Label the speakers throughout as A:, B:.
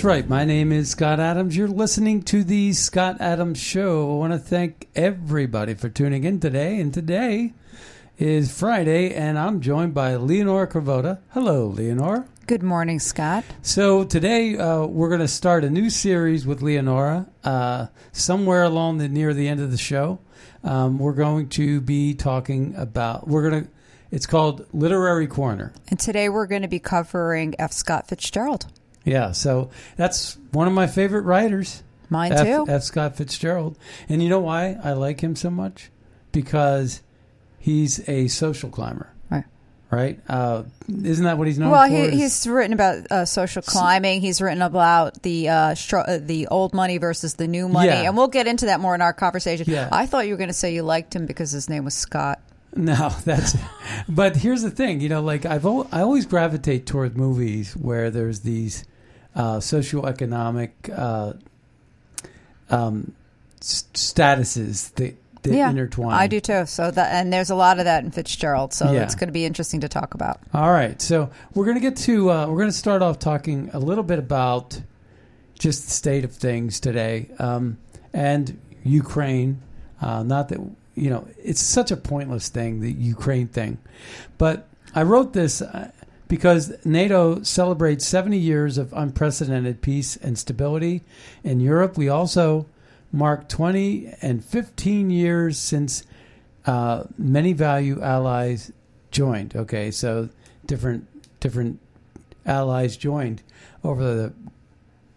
A: That's right. My name is Scott Adams. You're listening to the Scott Adams Show. I want to thank everybody for tuning in today. And today is Friday, and I'm joined by Leonora Cravota. Hello, Leonora.
B: Good morning, Scott.
A: So today uh, we're going to start a new series with Leonora. Uh, somewhere along the near the end of the show, um, we're going to be talking about. We're going to. It's called Literary Corner.
B: And today we're going to be covering F. Scott Fitzgerald.
A: Yeah, so that's one of my favorite writers.
B: Mine
A: F,
B: too.
A: F. Scott Fitzgerald. And you know why I like him so much? Because he's a social climber,
B: Right.
A: right? Uh, isn't that what he's known
B: Well,
A: for?
B: he, he's written about uh, social climbing. He's written about the uh, str- uh, the old money versus the new money,
A: Yeah.
B: and we'll get into that more in our conversation.
A: Yeah.
B: I thought you were going to say you liked him because his name was Scott.
A: No, that's. but here's the thing, you know, like I've al- I always gravitate toward movies where there's these uh, socioeconomic uh, um, s- statuses that, that
B: yeah,
A: intertwine.
B: I do too. So that and there's a lot of that in Fitzgerald. So
A: Yeah.
B: it's going to be interesting to talk about.
A: All right, so we're going to get to uh, we're going to start off talking a little bit about just the state of things today um, and Ukraine. Uh, not that you know it's such a pointless thing, the Ukraine thing, but I wrote this uh, because NATO celebrates 70 years of unprecedented peace and stability in Europe. We also mark 20 and 15 years since uh, many value allies joined. Okay, so different different allies joined over the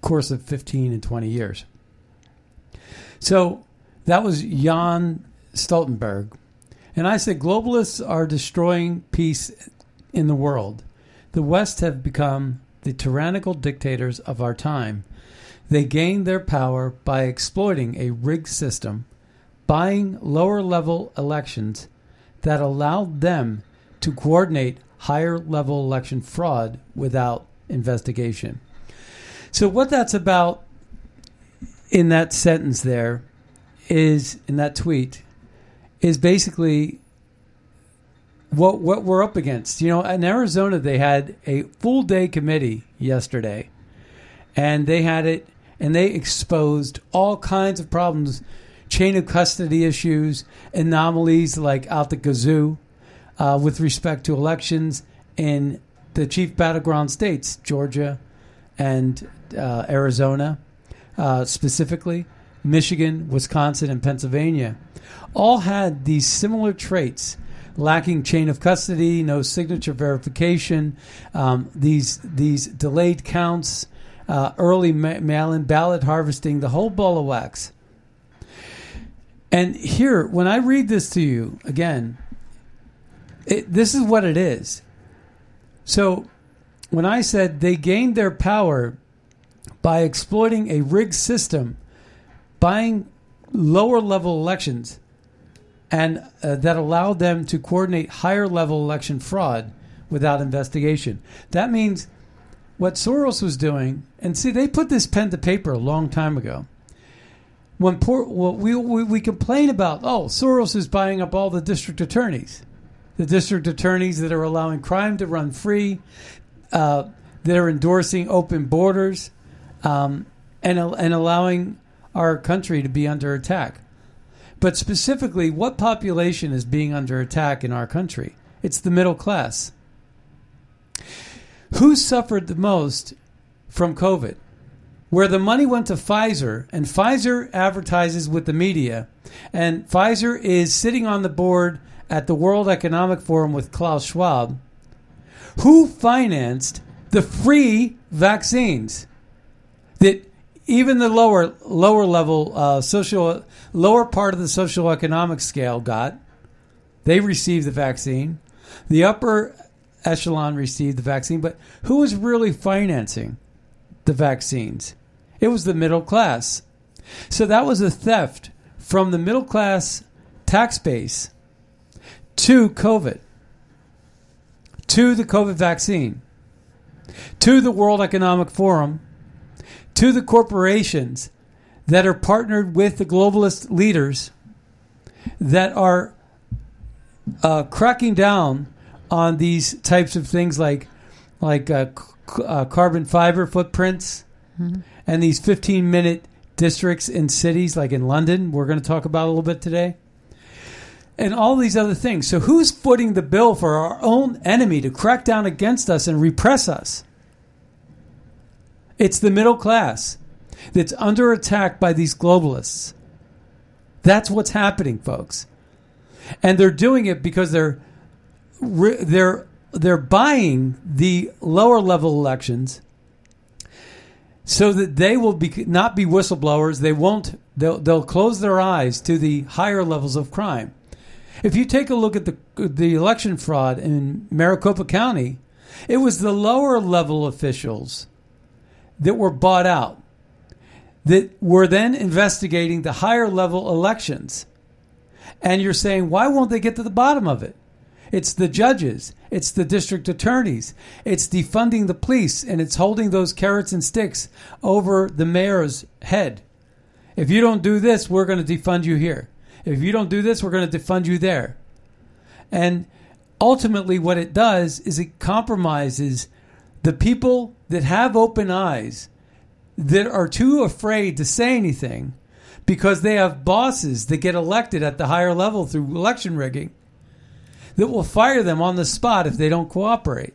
A: course of 15 and 20 years. So that was Jens Stoltenberg. And I said globalists are destroying peace in the world. The West have become the tyrannical dictators of our time. They gained their power by exploiting a rigged system, buying lower level elections that allowed them to coordinate higher level election fraud without investigation. So, what that's about in that sentence there is, in that tweet, is basically what what we're up against. You know, in Arizona, they had a full day committee yesterday, and they had it, and they exposed all kinds of problems, chain of custody issues, anomalies like out the kazoo, uh, with respect to elections in the chief battleground states, Georgia and uh, Arizona, uh, specifically, Michigan, Wisconsin, and Pennsylvania, all had these similar traits lacking chain of custody, no signature verification, um, these these delayed counts, uh, early ma- mail-in ballot harvesting, the whole ball of wax. And here, when I read this to you again, it, this is what it is. So, when I said they gained their power by exploiting a rigged system, buying lower level elections, and uh, that allowed them to coordinate higher level election fraud without investigation. That means what Soros was doing, and see, they put this pen to paper a long time ago. When poor, well, we, we we complain about, oh, Soros is buying up all the district attorneys, the district attorneys that are allowing crime to run free, uh, that are endorsing open borders, um, and and allowing our country to be under attack. But specifically, what population is being under attack in our country? It's the middle class. Who suffered the most from COVID? Where the money went to Pfizer, and Pfizer advertises with the media, and Pfizer is sitting on the board at the World Economic Forum with Klaus Schwab. Who financed the free vaccines that even the lower lower level uh, social lower part of the social economic scale got? They received the vaccine. The upper echelon received the vaccine, but who was really financing the vaccines? It was the middle class. So that was a theft from the middle class tax base to COVID, to the COVID vaccine, to the World Economic Forum, to the corporations that are partnered with the globalist leaders that are uh, cracking down on these types of things like like uh, c- uh, carbon fiber footprints mm-hmm. and these 15 minute districts in cities like in London we're going to talk about a little bit today and all these other things so who's footing the bill for our own enemy to crack down against us and repress us it's the middle class that's under attack by these globalists that's what's happening folks and they're doing it because they're they're they're buying the lower level elections so that they will be not be whistleblowers. They won't. They'll they'll close their eyes to the higher levels of crime. If you take a look at the the election fraud in Maricopa County, it was the lower level officials that were bought out that were then investigating the higher level elections. And you're saying, why won't they get to the bottom of it? It's the judges. It's the district attorneys. It's defunding the police and it's holding those carrots and sticks over the mayor's head. If you don't do this, we're going to defund you here. If you don't do this, we're going to defund you there. And ultimately, what it does is it compromises the people that have open eyes that are too afraid to say anything because they have bosses that get elected at the higher level through election rigging that will fire them on the spot if they don't cooperate.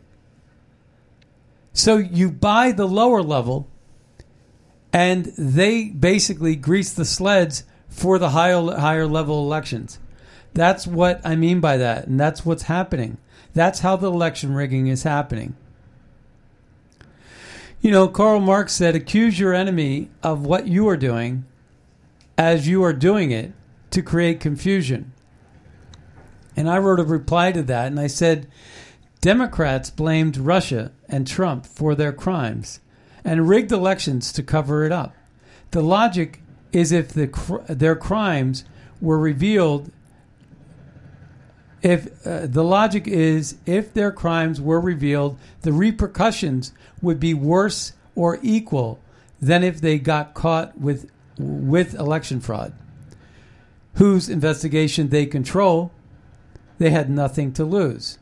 A: So you buy the lower level, and they basically grease the sleds for the higher higher level elections. That's what I mean by that, and that's what's happening. That's how the election rigging is happening. You know, Karl Marx said, accuse your enemy of what you are doing as you are doing it to create confusion. And I wrote a reply to that, and I said, Democrats blamed Russia and Trump for their crimes and rigged elections to cover it up. The logic is if the, their crimes were revealed, if uh, the logic is if their crimes were revealed, the repercussions would be worse or equal than if they got caught with with election fraud, whose investigation they control they had nothing to lose.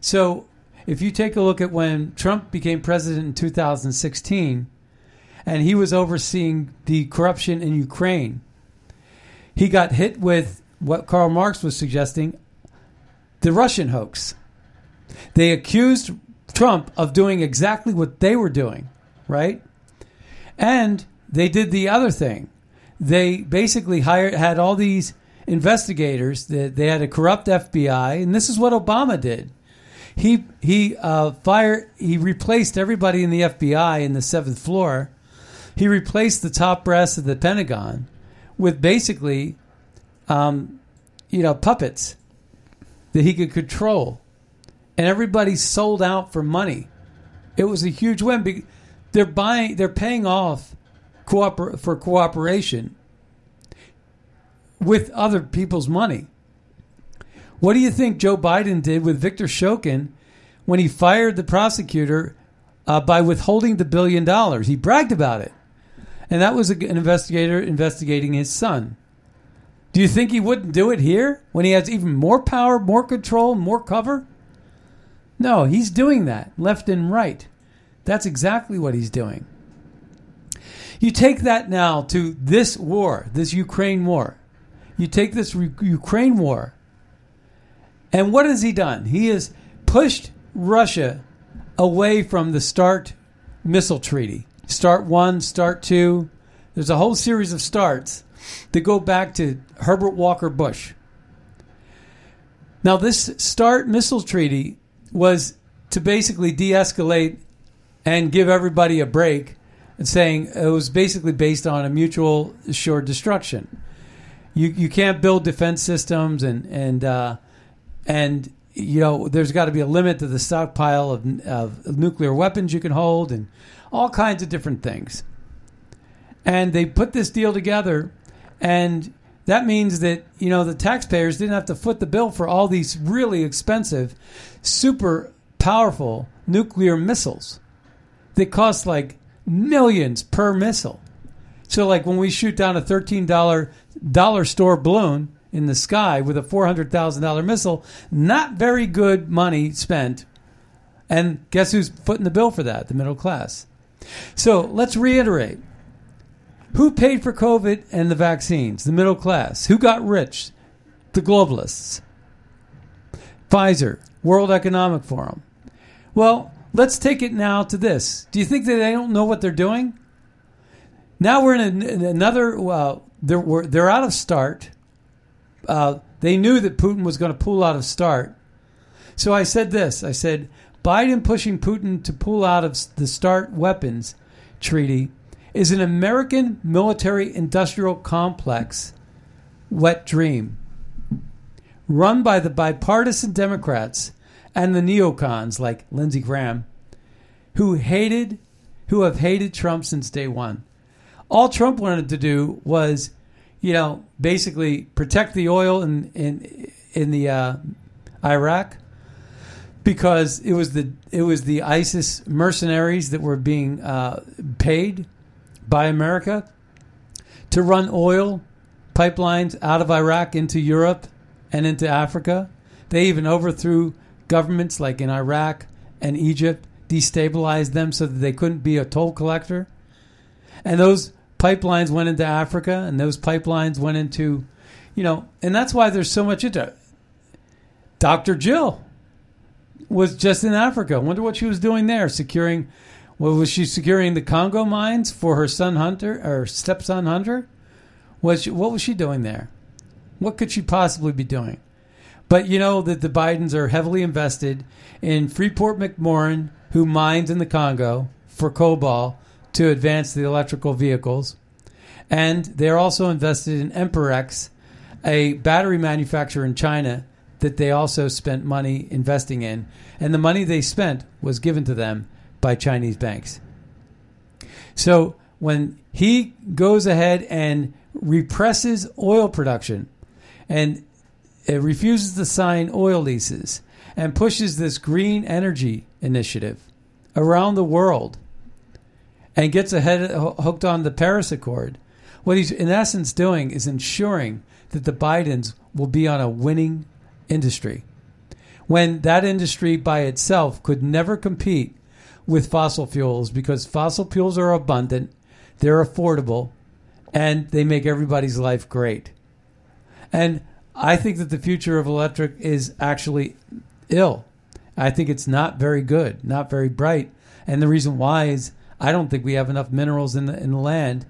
A: So if you take a look at when Trump became president in 2016 and he was overseeing the corruption in Ukraine, he got hit with what Karl Marx was suggesting the Russian hoax. They accused Trump of doing exactly what they were doing, right? And they did the other thing. They basically hired had all these investigators that they had a corrupt FBI, and this is what Obama did. He he uh, fired he replaced everybody in the FBI in the seventh floor. He replaced the top brass of the Pentagon with basically, um, you know, puppets that he could control, and everybody sold out for money. It was a huge win. They're buying, they're paying off cooper- for cooperation with other people's money. What do you think Joe Biden did with Victor Shokin when he fired the prosecutor uh, by withholding the billion dollars. He bragged about it. And that was an investigator investigating his son. Do you think he wouldn't do it here when he has even more power, more control, more cover? No, he's doing that left and right. That's exactly what he's doing. You take that now to this war, this Ukraine war. You take this re- Ukraine war, and what has he done? He has pushed Russia away from the START missile treaty. START 1, START 2. There's a whole series of starts that go back to Herbert Walker Bush. Now, this START missile treaty was to basically de escalate and give everybody a break, and saying it was basically based on a mutual assured destruction. You, you can't build defense systems and, and, uh, and you know, there's got to be a limit to the stockpile of, of nuclear weapons you can hold and all kinds of different things. And they put this deal together, and that means that, you know, the taxpayers didn't have to foot the bill for all these really expensive, super powerful nuclear missiles that cost like millions per missile. So, like when we shoot down a $13 store balloon, in the sky with a $400,000 missile. Not very good money spent. And guess who's footing the bill for that? The middle class. So let's reiterate. Who paid for COVID and the vaccines? The middle class. Who got rich? The globalists. Pfizer, World Economic Forum. Well, let's take it now to this. Do you think that they don't know what they're doing? Now we're in, a, in another. They're they're out of start uh, they knew that Putin was going to pull out of START. So I said this I said, Biden pushing Putin to pull out of the START weapons treaty is an American military industrial complex wet dream run by the bipartisan Democrats and the neocons like Lindsey Graham who hated who have hated Trump since day 1. All Trump wanted to do was you know, basically protect the oil in in in the uh, Iraq because it was the it was the ISIS mercenaries that were being uh, paid by America to run oil pipelines out of Iraq into Europe and into Africa. They even overthrew governments like in Iraq and Egypt, destabilized them so that they couldn't be a toll collector. And those pipelines went into Africa, and those pipelines went into, you know, and that's why there's so much into. Dr. Jill was just in Africa. Wonder what she was doing there, securing. Well, was she securing the Congo mines for her son Hunter or stepson Hunter? Was she, what was she doing there? What could she possibly be doing? But you know that the Bidens are heavily invested in Freeport McMoran, who mines in the Congo for cobalt, to advance the electrical vehicles. And they're also invested in Amperex, a battery manufacturer in China that they also spent money investing in. And the money they spent was given to them by Chinese banks. So when he goes ahead and represses oil production and refuses to sign oil leases and pushes this green energy initiative around the world and gets ahead hooked on the Paris Accord, what he's in essence doing is ensuring that the Bidens will be on a winning industry. When that industry by itself could never compete with fossil fuels because fossil fuels are abundant, they're affordable, and they make everybody's life great. And I think that the future of electric is actually ill. I think it's not very good, not very bright. And the reason why is I don't think we have enough minerals in the in the land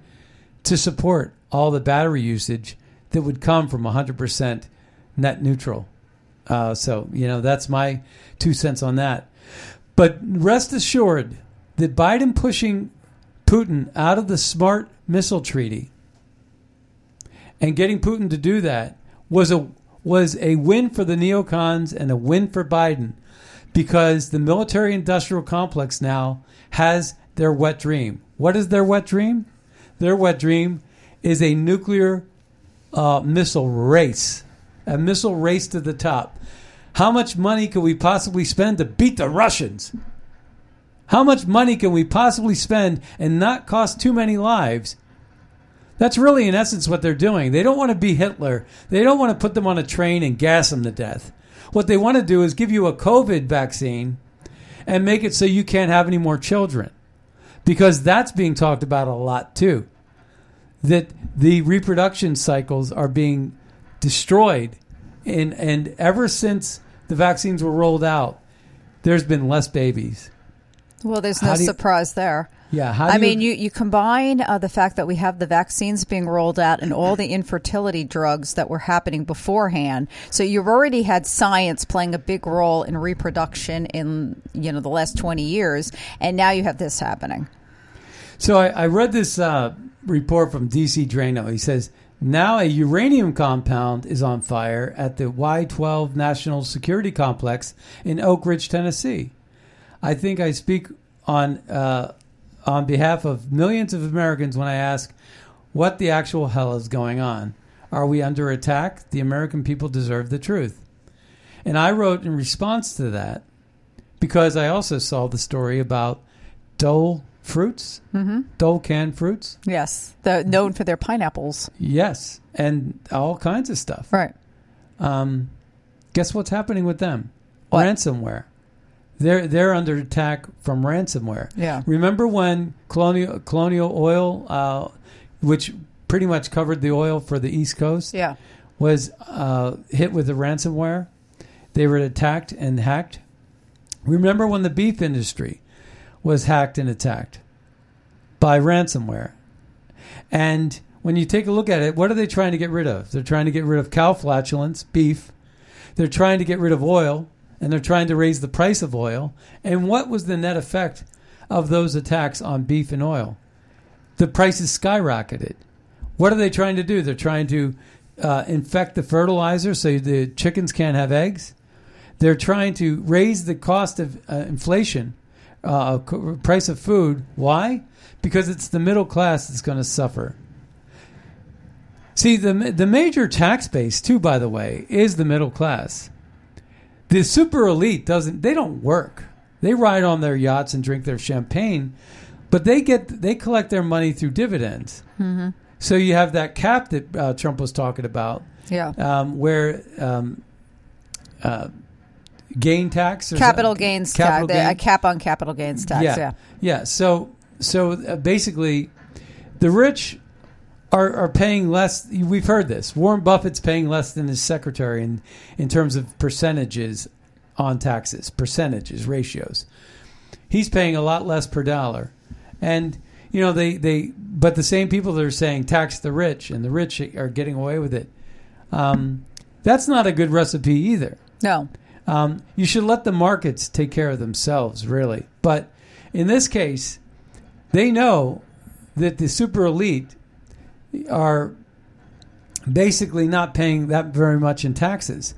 A: to support all the battery usage that would come from 100% net neutral. Uh, so you know that's my two cents on that. But rest assured that Biden pushing Putin out of the START missile treaty and getting Putin to do that was a was a win for the neocons and a win for Biden because the military industrial complex now has their wet dream. What is their wet dream? Their wet dream is a nuclear uh, missile race, a missile race to the top. How much money could we possibly spend to beat the Russians? How much money can we possibly spend and not cost too many lives? That's really, in essence, what they're doing. They don't want to be Hitler. They don't want to put them on a train and gas them to death. What they want to do is give you a COVID vaccine and make it so you can't have any more children. Because that's being talked about a lot too. That the reproduction cycles are being destroyed. And, and ever since the vaccines were rolled out, there's been less babies.
B: Well, there's no
A: you-
B: surprise there.
A: Yeah, how
B: I
A: do
B: mean, you, you combine uh, the fact that we have the vaccines being rolled out and all the infertility drugs that were happening beforehand. So you've already had science playing a big role in reproduction in you know the last twenty years, and now you have this happening.
A: So I, I read this uh, report from DC Draino. He says now a uranium compound is on fire at the Y12 National Security Complex in Oak Ridge, Tennessee. I think I speak on uh, on behalf of millions of Americans when I ask what the actual hell is going on. Are we under attack? The American people deserve the truth. And I wrote in response to that because I also saw the story about Dole fruits, mm-hmm. Dole canned fruits.
B: Yes, the known for their pineapples.
A: Yes, and all kinds of stuff.
B: Right.
A: Um, guess what's happening with them?
B: What?
A: Ransomware. They're they're under attack from ransomware.
B: Yeah.
A: Remember when Colonial Colonial Oil, uh, which pretty much covered the oil for the East Coast,
B: Yeah.
A: was uh, hit with the ransomware. They were attacked and hacked. Remember when the beef industry was hacked and attacked by ransomware? And when you take a look at it, what are they trying to get rid of? They're trying to get rid of cow flatulence, beef. They're trying to get rid of oil, and they're trying to raise the price of oil. And what was the net effect of those attacks on beef and oil? The prices skyrocketed. What are they trying to do? They're trying to uh, infect the fertilizer so the chickens can't have eggs. They're trying to raise the cost of uh, inflation, uh, price of food. Why? Because it's the middle class that's going to suffer. See, the the major tax base too, by the way, is the middle class. The super elite doesn't. They don't work. They ride on their yachts and drink their champagne, but they get they collect their money through dividends.
B: Mm-hmm.
A: So you have that cap that uh, Trump was talking about,
B: Yeah.
A: um, where um, uh, gain tax, or
B: Capital gains
A: capital
B: tax, a cap on capital gains tax. Yeah.
A: yeah, yeah. So, so uh, basically, the rich are, are paying less. We've heard this. Warren Buffett's paying less than his secretary in in terms of percentages on taxes, percentages, ratios. He's paying a lot less per dollar, and you know they they. But the same people that are saying tax the rich and the rich are getting away with it. Um, that's not a good recipe either.
B: No.
A: Um, you should let the markets take care of themselves, really. But in this case, they know that the super elite are basically not paying that very much in taxes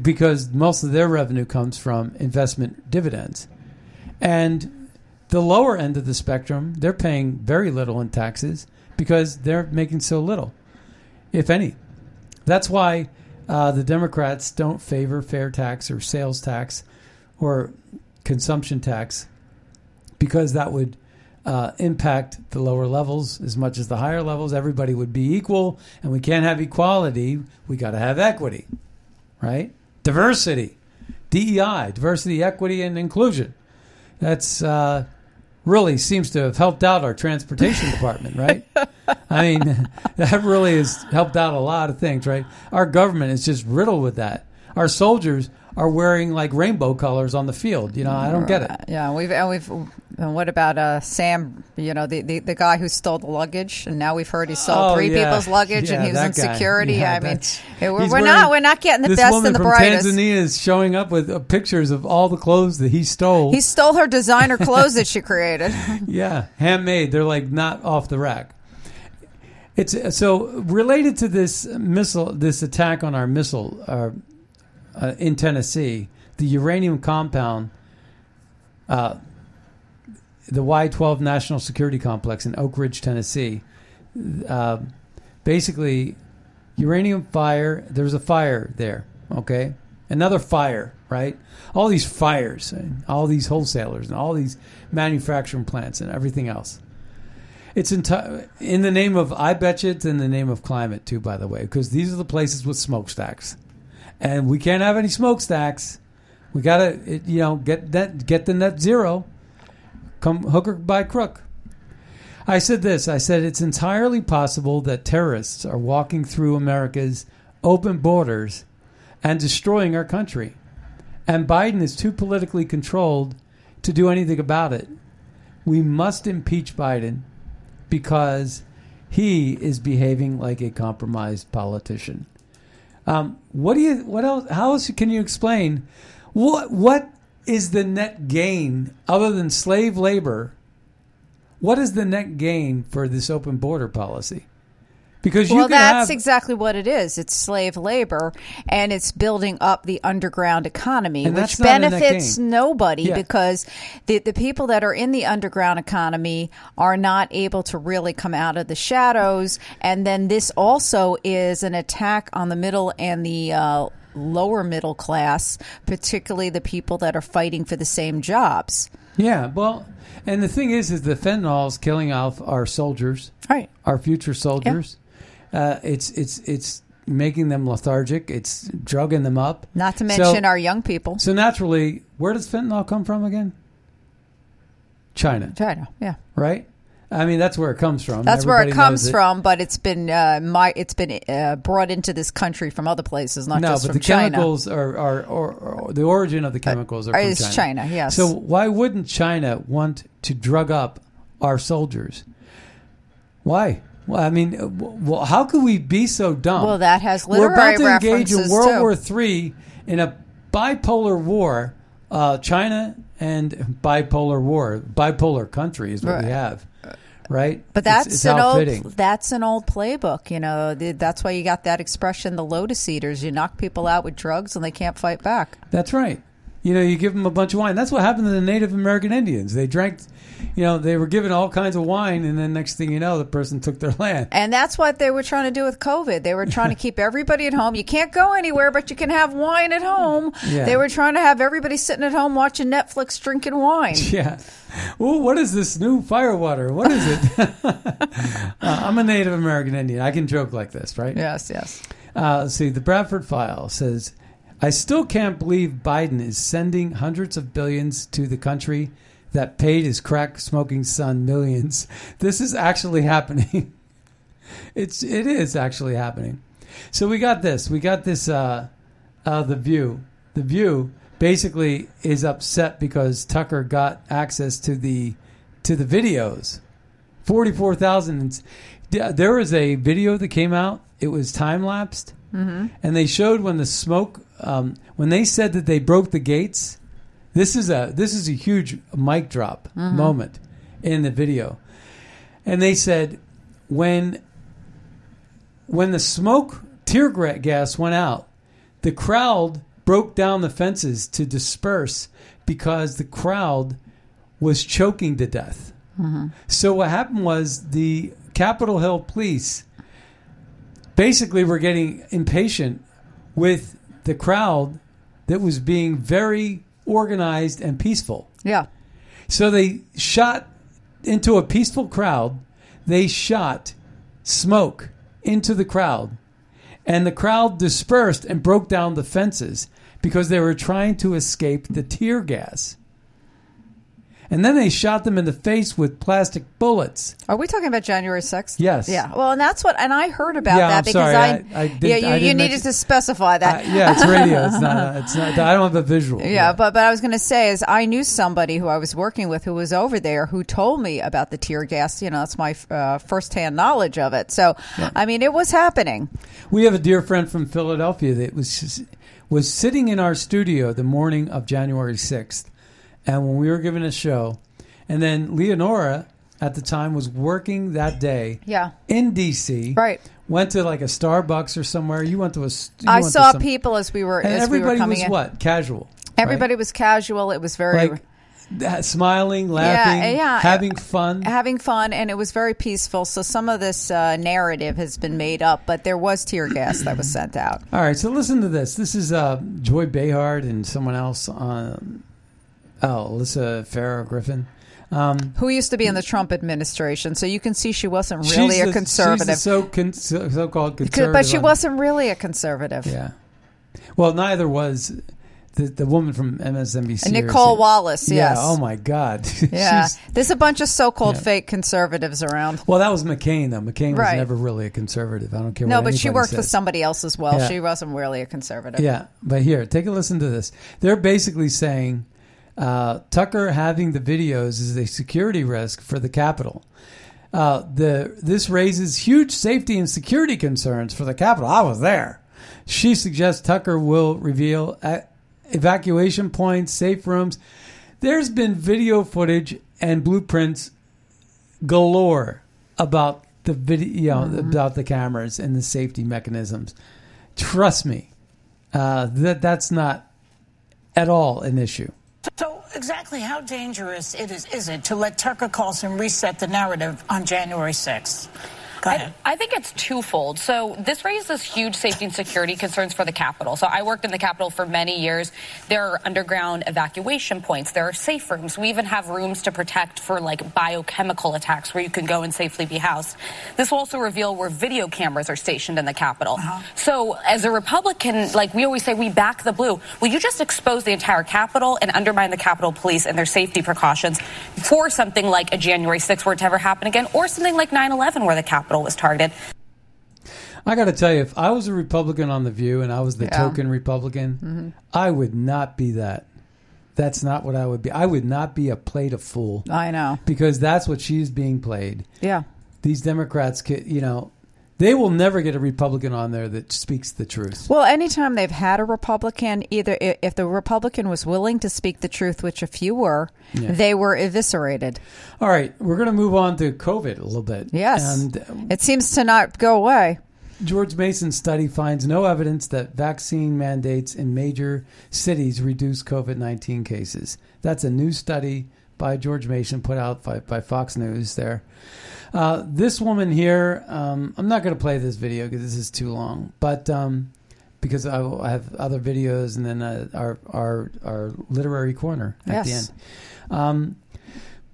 A: because most of their revenue comes from investment dividends. And the lower end of the spectrum, they're paying very little in taxes because they're making so little, if any. That's why uh, the Democrats don't favor fair tax or sales tax or consumption tax because that would uh, impact the lower levels as much as the higher levels. Everybody would be equal, and we can't have equality. We got to have equity, right? Diversity, DEI, diversity, equity, and inclusion. That's uh, really seems to have helped out our transportation department, right? I mean, that really has helped out a lot of things, right? Our government is just riddled with that. Our soldiers are wearing like rainbow colors on the field. You know, I don't get it.
B: Yeah, we've and we've. And what about uh, Sam? You know, the, the the guy who stole the luggage, and now we've heard he stole
A: Oh,
B: three
A: yeah.
B: people's luggage,
A: Yeah,
B: and he was in
A: guy.
B: security.
A: Yeah,
B: I mean, we're, we're
A: wearing-
B: not we're not getting the best and the
A: from
B: brightest.
A: Tanzania is showing up with uh, pictures of all the clothes that he stole.
B: He stole her designer clothes that she created.
A: yeah, handmade. They're like not off the rack. It's so related to this missile, this attack on our missile uh, uh, in Tennessee, the uranium compound, uh, the Y12 National Security Complex in Oak Ridge, Tennessee. Uh, basically, uranium fire. There was a fire there. Okay, another fire. right? All these fires and all these wholesalers and all these manufacturing plants and everything else. It's in the name of, I bet you it's in the name of climate too, by the way, because these are the places with smokestacks. And we can't have any smokestacks. We got to, you know, get that, get the net zero. Come hook or by crook. I said this I said it's entirely possible that terrorists are walking through America's open borders and destroying our country. And Biden is too politically controlled to do anything about it. We must impeach Biden because he is behaving like a compromised politician. Um, what do you? What else? How else can you explain what? What is the net gain other than slave labor? What is the net gain for this open border policy? Because you
B: well, that's
A: have,
B: exactly what it is. It's slave labor, and it's building up the underground economy,
A: And
B: which
A: that's not a net
B: benefits nobody
A: Yeah.
B: because the the people that are in the underground economy are not able to really come out of the shadows. And then this also is an attack on the middle and the uh, lower middle class, particularly the people that are fighting for the same jobs.
A: yeah. Well, and the thing is, is the fentanyl is killing off our soldiers.
B: Right.
A: our future soldiers. Uh, it's it's it's making them lethargic. It's drugging them up.
B: Not to
A: So-
B: mention our young people.
A: So naturally, where does fentanyl come from again? China,
B: China, yeah.
A: right? I mean, that's where it comes from.
B: That's where it
A: Everybody
B: comes from, but it's been uh, my it's been uh, brought into this country from other places, not
A: No,
B: just
A: but
B: from
A: the
B: China.
A: chemicals are, are, or or the origin of the chemicals are
B: Uh,
A: from
B: is
A: China.
B: China, yes.
A: So why wouldn't China want to drug up our soldiers? Why? Well, I mean, uh, well, how could we be so dumb?
B: Well, that has
A: We're about to engage in World
B: too.
A: War III in a bipolar war. Uh, China and bipolar war, bipolar country is what we
B: Right.
A: have, right?
B: But
A: It's-
B: that's
A: it's
B: an
A: outfitting.
B: old that's an old playbook. You know, The- that's why you got that expression, the lotus eaters. You knock people out with drugs and they can't fight back.
A: That's right. You know, you give them a bunch of wine. That's what happened to the Native American Indians. They drank, you know, they were given all kinds of wine, and then next thing you know, the person took their land.
B: And that's what they were trying to do with COVID. They were trying to keep everybody at home. You can't go anywhere, but you can have wine at home.
A: Yeah.
B: They were trying to have everybody sitting at home watching Netflix, drinking wine.
A: Yeah. Ooh, what is this new firewater? What is it? uh, I'm a Native American Indian. I can joke like this, right?
B: Yes, yes.
A: Uh, see, the Bradford file says, I still can't believe Biden is sending hundreds of billions to the country that paid his crack smoking son millions. This is actually happening. it's it is actually happening. So we got this. We got this. Uh, uh, the View. The View basically is upset because Tucker got access to the to the videos. Forty four thousand. There was a video that came out. It was time lapsed, and they showed when the smoke. Um, when they said that they broke the gates. This is a this is a huge mic drop mm-hmm. moment in the video, and they said when when the smoke tear gas went out, the crowd broke down the fences to disperse because the crowd was choking to death. Mm-hmm. So what happened was the Capitol Hill police basically were getting impatient with the crowd that was being very organized and peaceful.
B: Yeah.
A: So they shot into a peaceful crowd. They shot smoke into the crowd. And the crowd dispersed and broke down the fences because they were trying to escape the tear gas. And then they shot them in the face with plastic bullets.
B: Are we talking about January 6th?
A: Yes.
B: Yeah. Well, and that's what, and I heard about
A: Yeah,
B: that
A: I'm
B: because
A: sorry.
B: I,
A: I- I did-
B: yeah, you,
A: I
B: you needed to specify that.
A: Uh, yeah, it's radio. It's not. It's not. I don't have a visual.
B: Yeah, but but I was going to say is I knew somebody who I was working with who was over there who told me about the tear gas. You know, that's my uh, firsthand knowledge of it. So, I mean, it was happening.
A: We have a dear friend from Philadelphia that was was sitting in our studio the morning of January sixth, and when we were giving a show, and then Leonora at the time was working that day.
B: Yeah.
A: In D.C.
B: Right.
A: Went to like a Starbucks or somewhere. You went to a.
B: I saw
A: some-
B: people as we were
A: And
B: as we were
A: everybody was
B: in.
A: what casual.
B: Everybody
A: right?
B: was casual. It was very
A: like that- smiling, laughing,
B: yeah.
A: having fun.
B: having fun, and it was very peaceful. So some of this uh, narrative has been made up, but there was tear gas that was sent out.
A: All right, so listen to this. This is uh, Joy Behar and someone else on. Oh, Alyssa Farah Griffin. Um,
B: Who used to be in the Trump administration, so you can see she wasn't really a
A: the-
B: conservative,
A: so con- so, so-called conservative.
B: but she wasn't really a conservative.
A: Yeah. Well, neither was the the woman from MSNBC. Nicolle
B: Wallace,
A: Yeah.
B: yes.
A: Oh my God.
B: Yeah, there's a bunch of so-called
A: Yeah.
B: fake conservatives around.
A: well, that was McCain though. McCain was never really a conservative. I don't care.
B: No, but she worked with
A: says.
B: somebody else as well.
A: Yeah.
B: She wasn't really a conservative.
A: Yeah, but here, take a listen to this. They're basically saying uh, Tucker having the videos is a security risk for the Capitol. Uh, the this raises huge safety and security concerns for the Capitol. I was there. She suggests Tucker will reveal uh, evacuation points, safe rooms. There's been video footage and blueprints galore about the video, you know, about the cameras and the safety mechanisms. Trust me, uh, that that's not at all an issue.
C: So exactly how dangerous it is is it to let Tucker Carlson reset the narrative on January 6th? Go ahead.
D: I, I think it's twofold. So this raises huge safety and security concerns for the Capitol. So I worked in the Capitol for many years. There are underground evacuation points. There are safe rooms. We even have rooms to protect for like biochemical attacks where you can go and safely be housed. This will also reveal where video cameras are stationed in the Capitol. Uh-huh. So as a Republican, like we always say, we back the blue. Will you just expose the entire Capitol and undermine the Capitol Police and their safety precautions for something like a January 6th were it to ever happen again or something like 9-11 where the Capitol was targeted?
A: I got to tell you, if I was a Republican on the View and I was the
B: Yeah.
A: token Republican, mm-hmm. I would not be that. That's not what I would be. I would not be a plate of fool
B: I know.
A: because that's what she's being played.
B: Yeah.
A: These Democrats, ca- you know, they will never get a Republican on there that speaks the truth.
B: Well, anytime they've had a Republican, either if the Republican was willing to speak the truth, which a few were,
A: Yeah.
B: they were eviscerated.
A: All right, we're going to move on to COVID a little bit.
B: Yes.
A: And
B: It seems to not go away.
A: George Mason's study finds no evidence that vaccine mandates in major cities reduce COVID 19 cases. That's a new study by George Mason put out by, by Fox News there. Uh, this woman here, um, I'm not going to play this video because this is too long, but um, because I, I have other videos and then uh, our, our, our literary corner at the end. Um,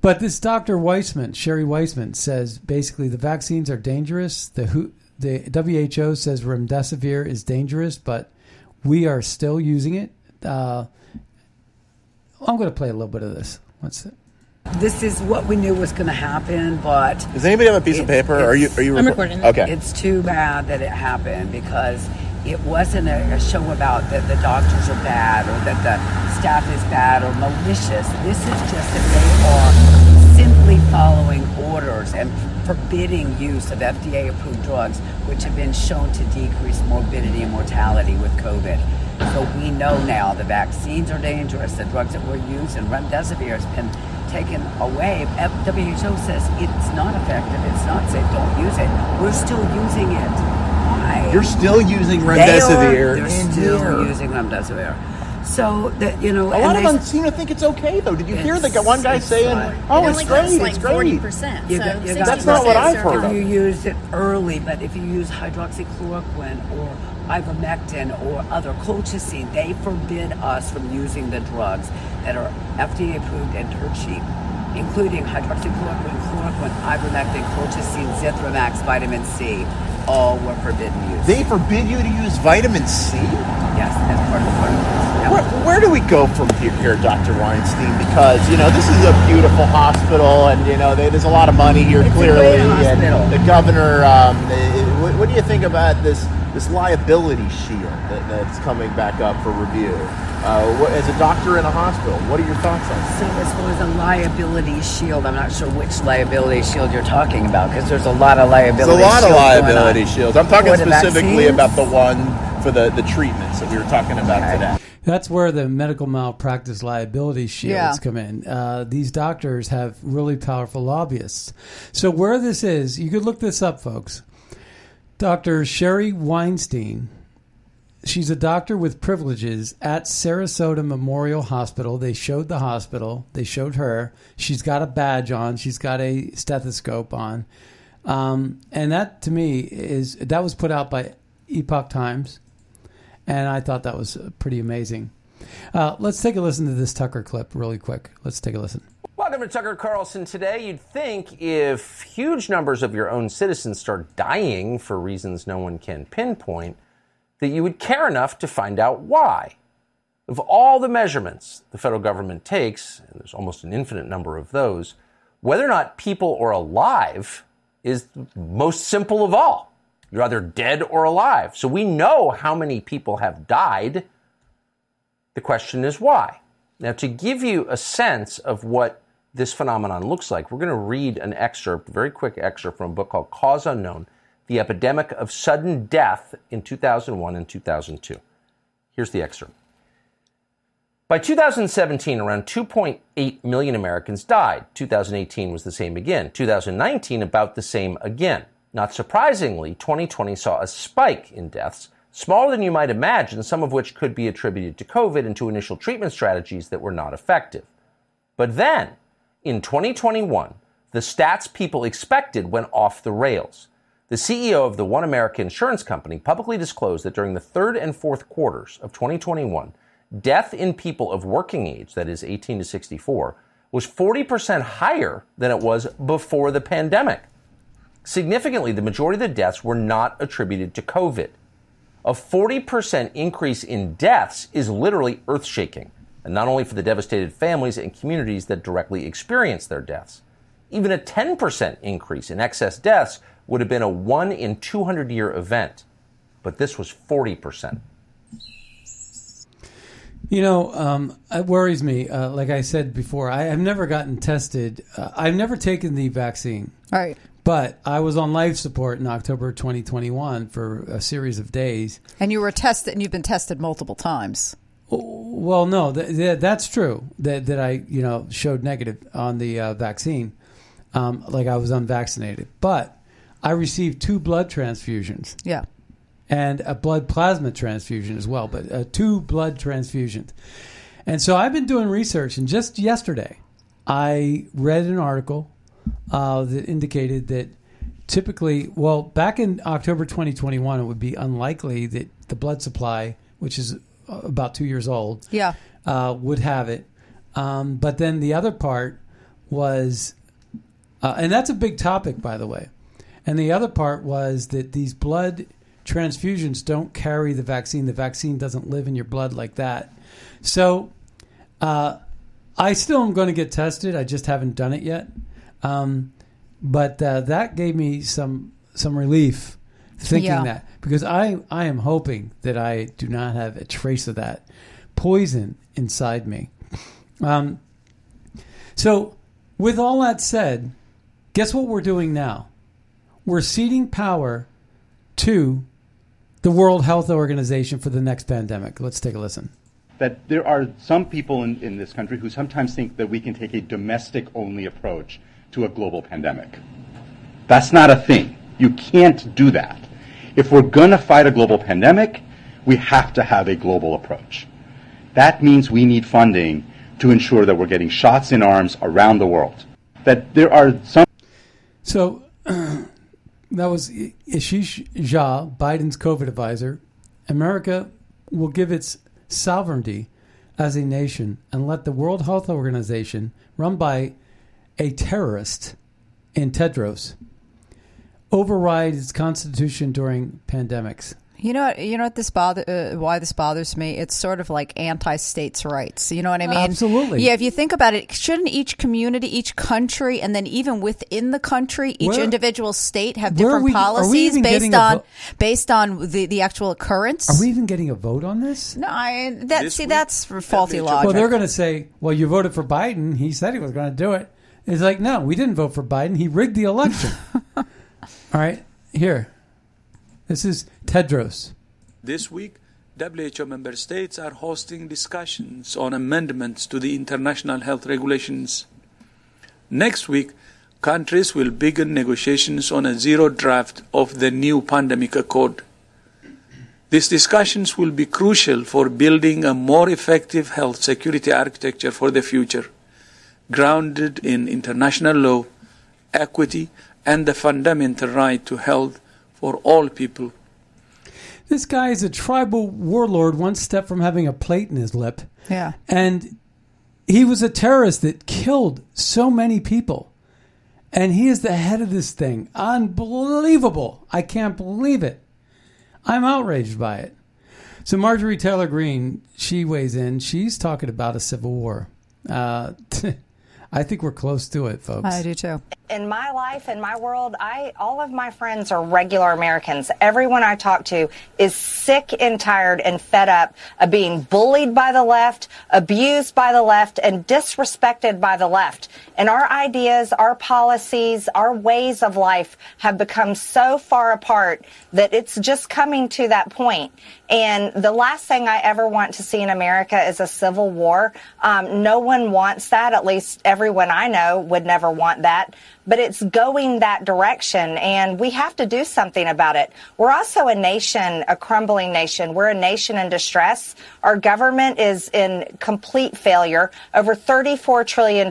A: but this Dr. Weissman, Sherry Weissman, says basically the vaccines are dangerous. The who, the WHO says remdesivir is dangerous, but we are still using it. Uh, I'm going to play a little bit of this. What's it?
E: This is what we knew was going to happen, but
F: Does anybody have a piece of
E: It-
F: paper? Are you?
E: it's-
F: Are you?
D: I'm recording.
F: Okay.
E: it's too bad that it happened because it wasn't a, a show about that the doctors are bad or that the staff is bad or malicious. This is just that they are simply following orders and forbidding use of FDA approved drugs, which have been shown to decrease morbidity and mortality with COVID. So we know now the vaccines are dangerous. The drugs that were used and remdesivir has been taken away. WHO says it's not effective. It's not safe. Don't use it. We're still using it. Why?
F: You're still using
E: They are-
F: remdesivir
E: They're still
F: here.
E: using remdesivir. So that you know,
F: A lot of
E: they-
F: them seem to think it's okay, though. Did you hear the one guy saying,
E: not.
F: "Oh, it's great,
G: like
F: it's great"?
G: forty percent. So
E: got- you got-
F: That's not what I've
G: are
F: heard
E: if you used it early, but if you use hydroxychloroquine or ivermectin or other colchicine, they forbid us from using the drugs that are FDA approved and dirt cheap, including hydroxychloroquine, chloroquine, ivermectin, colchicine, zithromax, vitamin C. All were forbidden use.
F: They forbid you to use vitamin C.
E: yes, that's part of the protocol.
F: Where, where do we go from here, here, Dr. Weinstein? Because you know this is a beautiful hospital, and you know they, there's a lot of money here
E: It's
F: clearly. the governor, um, what, what do you think about this this liability shield that, that's coming back up for review? Uh, what, as a doctor in a hospital, what are your thoughts on that?
E: So as far as a liability shield, I'm not sure which liability shield you're talking about because there's a lot of
F: There's
E: liability.
F: a lot of liability shields. I'm talking specifically
E: vaccines?
F: about the one for the, the treatments that we were talking about
E: Okay.
F: today.
A: That's where the medical malpractice liability shields
B: Yeah.
A: come in. Uh, these doctors have really powerful lobbyists. So where this is, you could look this up, folks. Dr. Sherry Weinstein she's a doctor with privileges at Sarasota Memorial Hospital. They showed the hospital. They showed her. She's got a badge on. She's got a stethoscope on. Um, and that to me is that was put out by Epoch Times, and I thought that was pretty amazing. Uh, let's take a listen to this Tucker clip really quick. Let's take a listen.
G: Welcome to Tucker Carlson today. You'd think if huge numbers of your own citizens start dying for reasons no one can pinpoint, that you would care enough to find out why. Of all the measurements the federal government takes, and there's almost an infinite number of those, whether or not people are alive is most simple of all. You're either dead or alive. So we know how many people have died. The question is why. Now, to give you a sense of what this phenomenon looks like, we're going to read an excerpt, very quick excerpt from a book called Cause Unknown The Epidemic of Sudden Death in 2001 and 2002. Here's the excerpt. By 2017, around 2.8 million Americans died. 2018 was the same again. 2019, about the same again. Not surprisingly, 2020 saw a spike in deaths, smaller than you might imagine, some of which could be attributed to COVID and to initial treatment strategies that were not effective. But then, in 2021, the stats people expected went off the rails. The CEO of the OneAmerica Insurance Company publicly disclosed that during the third and fourth quarters of 2021, death in people of working age, that is 18 to 64, was 40% higher than it was before the pandemic. Significantly, the majority of the deaths were not attributed to COVID. A 40% increase in deaths is literally earth shaking, and not only for the devastated families and communities that directly experience their deaths. Even a 10% increase in excess deaths would have been a 1 in 200 year event, but this was 40%.
A: You know, um, it worries me. Uh, like I said before, I have never gotten tested. Uh, I've never taken the vaccine.
B: All right.
A: But I was on life support in October 2021 for a series of days.
B: And you were tested, and you've been tested multiple times.
A: Well, no, th- th- that's true. That that I you know showed negative on the uh, vaccine, um, like I was unvaccinated. But I received two blood transfusions.
B: Yeah.
A: And a blood plasma transfusion as well, but uh, two blood transfusions. And so I've been doing research, and just yesterday, I read an article uh, that indicated that typically, well, back in October 2021, it would be unlikely that the blood supply, which is uh, about two years old,
B: Yeah.
A: uh, would have it. Um, but then the other part was, uh, and that's a big topic, by the way. And the other part was that these blood transfusions don't carry the vaccine. The vaccine doesn't live in your blood like that. So uh, I still am going to get tested. I just haven't done it yet. Um, but uh, that gave me some some relief thinking
B: Yeah.
A: that because I I am hoping that I do not have a trace of that poison inside me. Um, so with all that said, guess what we're doing now? We're ceding power to the World Health Organization for the next pandemic. Let's take a listen.
H: that there are some people in, in this country who sometimes think that we can take a domestic only approach to a global pandemic. That's not a thing. You can't do that. If we're going to fight a global pandemic, we have to have a global approach. That means we need funding to ensure that we're getting shots in arms around the world. That there are some
A: So that was Ashish Jha, Biden's COVID advisor. America will give its sovereignty as a nation and let the World Health Organization, run by a terrorist in Tedros, override its constitution during pandemics.
B: You know, you know what this bother uh, why this bothers me. It's sort of like anti-states' rights. You know what I mean?
A: Absolutely.
B: Yeah. If you think about it, shouldn't each community, each country, and then even within the country, each
A: Where-
B: individual state have different
A: we-
B: policies based on
A: vo-
B: based on the the actual occurrence?
A: Are we even getting a vote on this?
B: No, I, that
I: This
B: see
I: week,
B: that's faulty
I: WHO
B: logic.
A: Well, they're going to say, well, you voted for Biden. He said he was going to do it. It's like, no, we didn't vote for Biden. He rigged the election. All right, here. This is Tedros.
I: This week, WHO member states are hosting discussions on amendments to the international health regulations. Next week, countries will begin negotiations on a zero draft of the new pandemic accord. These discussions will be crucial for building a more effective health security architecture for the future, grounded in international law, equity, and the fundamental right to health for all people.
A: This guy is a tribal warlord, one step from having a plate in his lip.
B: Yeah.
A: And he was a terrorist that killed so many people. And he is the head of this thing. Unbelievable. I can't believe it. I'm outraged by it. So Marjorie Taylor Greene, she weighs in. She's talking about a civil war. Uh, I think we're close to it, folks.
B: I do too.
J: in my life in my world i all of my friends are regular americans everyone i talk to is sick and tired and fed up of being bullied by the left abused by the left and disrespected by the left and our ideas our policies our ways of life have become so far apart that it's just coming to that point and the last thing i ever want to see in america is a civil war. Um, no one wants that. At least everyone i know would never want that but it's going that direction and we have to do something about it. We're also a nation, a crumbling nation. We're a nation in distress. Our government is in complete failure. Over $34 trillion.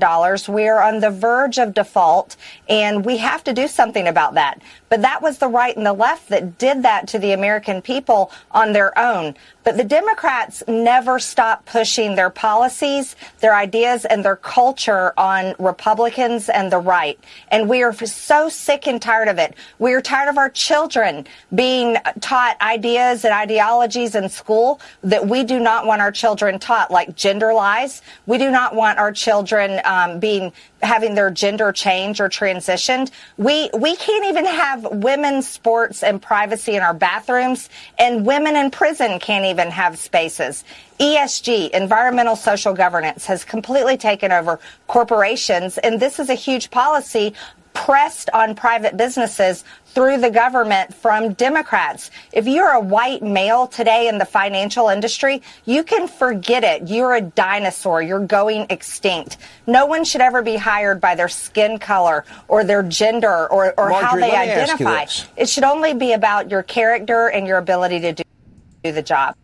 J: We are on the verge of default and we have to do something about that. But that was the right and the left that did that to the American people on their own. But the Democrats never stop pushing their policies, their ideas, and their culture on Republicans and the right. And we are so sick and tired of it. We are tired of our children being taught ideas and ideologies in school that we do not want our children taught, like gender lies. We do not want our children um, being having their gender change or transitioned. We we can't even have women's sports and privacy in our bathrooms, and women in prison can't even have spaces. ESG, environmental social governance, has completely taken over corporations, and this is a huge policy pressed on private businesses through the government from Democrats. If you're a white male today in the financial industry, you can forget it. You're a dinosaur. You're going extinct. No one should ever be hired by their skin color or their gender or, or how they
G: let me ask you
J: identify. It should only be about your character and your ability to do, do the job.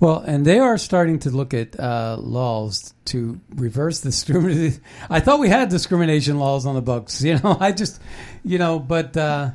A: Well, and they are starting to look at uh, laws to reverse discrimination. I thought we had discrimination laws on the books. You know, I just, you know, but uh,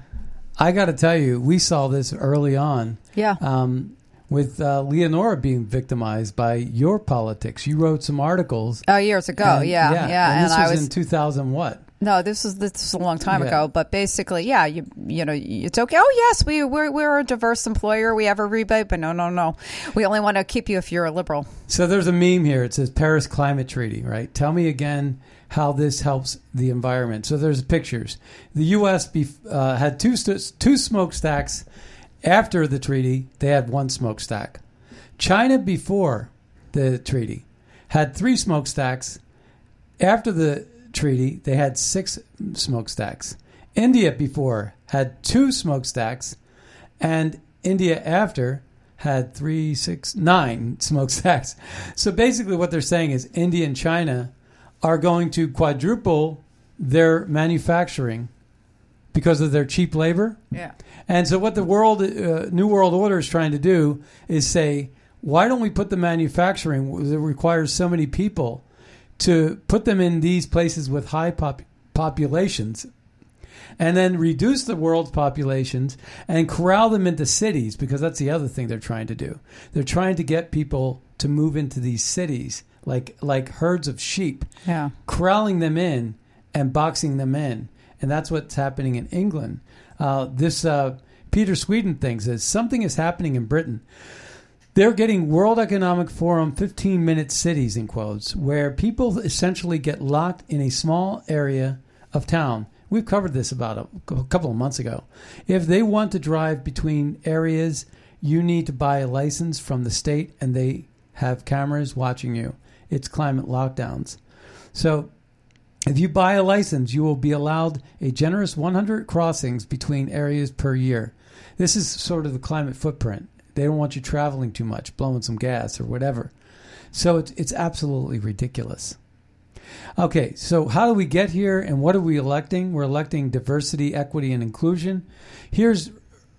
A: I got to tell you, we saw this early on.
B: Yeah.
A: Um, with uh, Leonora being victimized by your politics, you wrote some articles.
B: Oh, years ago,
A: And-
B: yeah, yeah,
A: and,
B: and
A: this
B: I
A: was,
B: was-
A: in 2000. What?
B: No, this was this was a long time
A: Yeah.
B: ago. But basically, yeah, you you know, it's okay. Oh yes, we we're, we're a diverse employer. We have a rebate, but no, no, no. We only want to keep you if you're a liberal.
A: So there's a meme here. It says Paris Climate Treaty, right? Tell me again how this helps the environment. So there's pictures. The U.S. Bef- uh, had two st- two smokestacks. After the treaty, they had one smokestack. China before the treaty had three smokestacks. After the treaty, they had six smokestacks. India before had two smokestacks, and India after had three, six, nine smokestacks. So basically, what they're saying is India and China are going to quadruple their manufacturing because of their cheap labor.
B: Yeah.
A: And so, what the world, uh, New World Order is trying to do is say, why don't we put the manufacturing that requires so many people to put them in these places with high pop- populations and then reduce the world's populations and corral them into cities because that's the other thing they're trying to do. They're trying to get people to move into these cities like like herds of sheep,
B: Yeah.
A: corralling them in and boxing them in, and that's what's happening in England. Uh, this uh, Peter Sweden thing says something is happening in Britain. They're getting World Economic Forum 15 minute cities, in quotes, where people essentially get locked in a small area of town. We've covered this about a, a couple of months ago. If they want to drive between areas, you need to buy a license from the state and they have cameras watching you. It's climate lockdowns. So if you buy a license, you will be allowed a generous 100 crossings between areas per year. This is sort of the climate footprint. They don't want you traveling too much, blowing some gas or whatever. So it's it's absolutely ridiculous. Okay, so how do we get here and what are we electing? We're electing diversity, equity, and inclusion. Here's